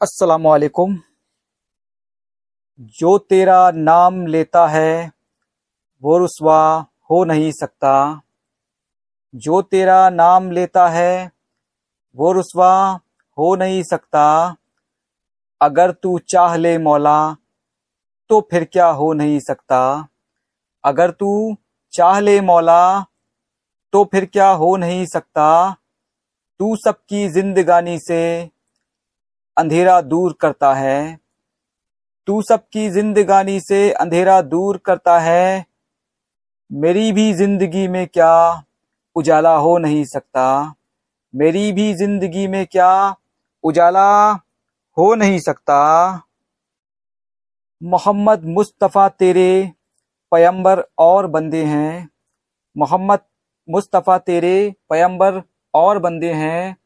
असलकुम जो तेरा नाम लेता है, वो रुसवा हो नहीं सकता। जो तेरा नाम लेता है, वो रुसवा हो नहीं सकता। अगर तू चाह ले मौला तो फिर क्या हो नहीं सकता। अगर तू चाह ले मौला तो फिर क्या हो नहीं सकता। तू सबकी जिंदगानी से अंधेरा दूर करता है। तू सबकी जिंदगानी से अंधेरा दूर करता है। मेरी भी ज़िंदगी में क्या उजाला हो नहीं सकता? मेरी भी ज़िंदगी में क्या उजाला हो नहीं सकता? मोहम्मद मुस्तफ़ा तेरे पैम्बर और बंदे हैं। मोहम्मद मुस्तफ़ा तेरे पैम्बर और बंदे हैं।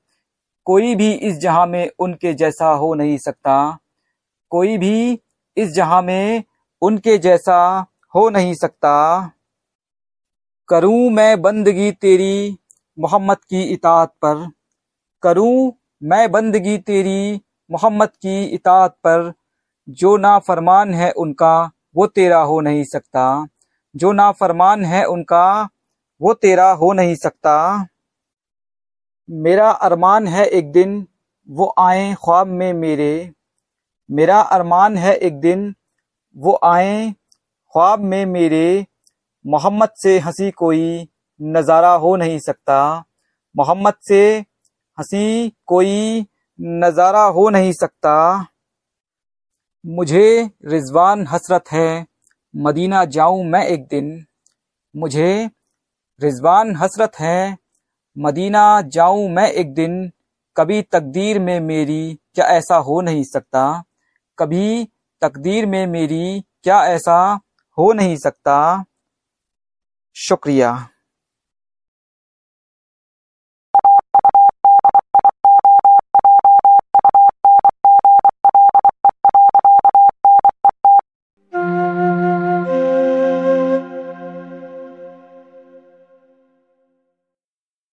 कोई भी इस जहाँ में उनके जैसा हो नहीं सकता। कोई भी इस जहाँ में उनके जैसा हो नहीं सकता। करूँ मैं बंदगी तेरी मोहम्मद की इतात पर। करूँ मैं बंदगी तेरी मोहम्मद की इतात पर। जो ना फरमान है उनका, वो तेरा हो नहीं सकता। जो ना फरमान है उनका, वो तेरा हो नहीं सकता। मेरा अरमान है एक दिन, वो आए ख्वाब में मेरे। मेरा अरमान है एक दिन, वो आए ख्वाब में मेरे। मोहम्मद से हँसी कोई नज़ारा हो नहीं सकता। मोहम्मद से हँसी कोई नज़ारा हो नहीं सकता। मुझे रिजवान हसरत है, मदीना जाऊँ मैं एक दिन। मुझे रिजवान हसरत है मदीना जाऊँ मैं एक दिन, कभी तकदीर में मेरी क्या ऐसा हो नहीं सकता? कभी तकदीर में मेरी क्या ऐसा हो नहीं सकता? शुक्रिया।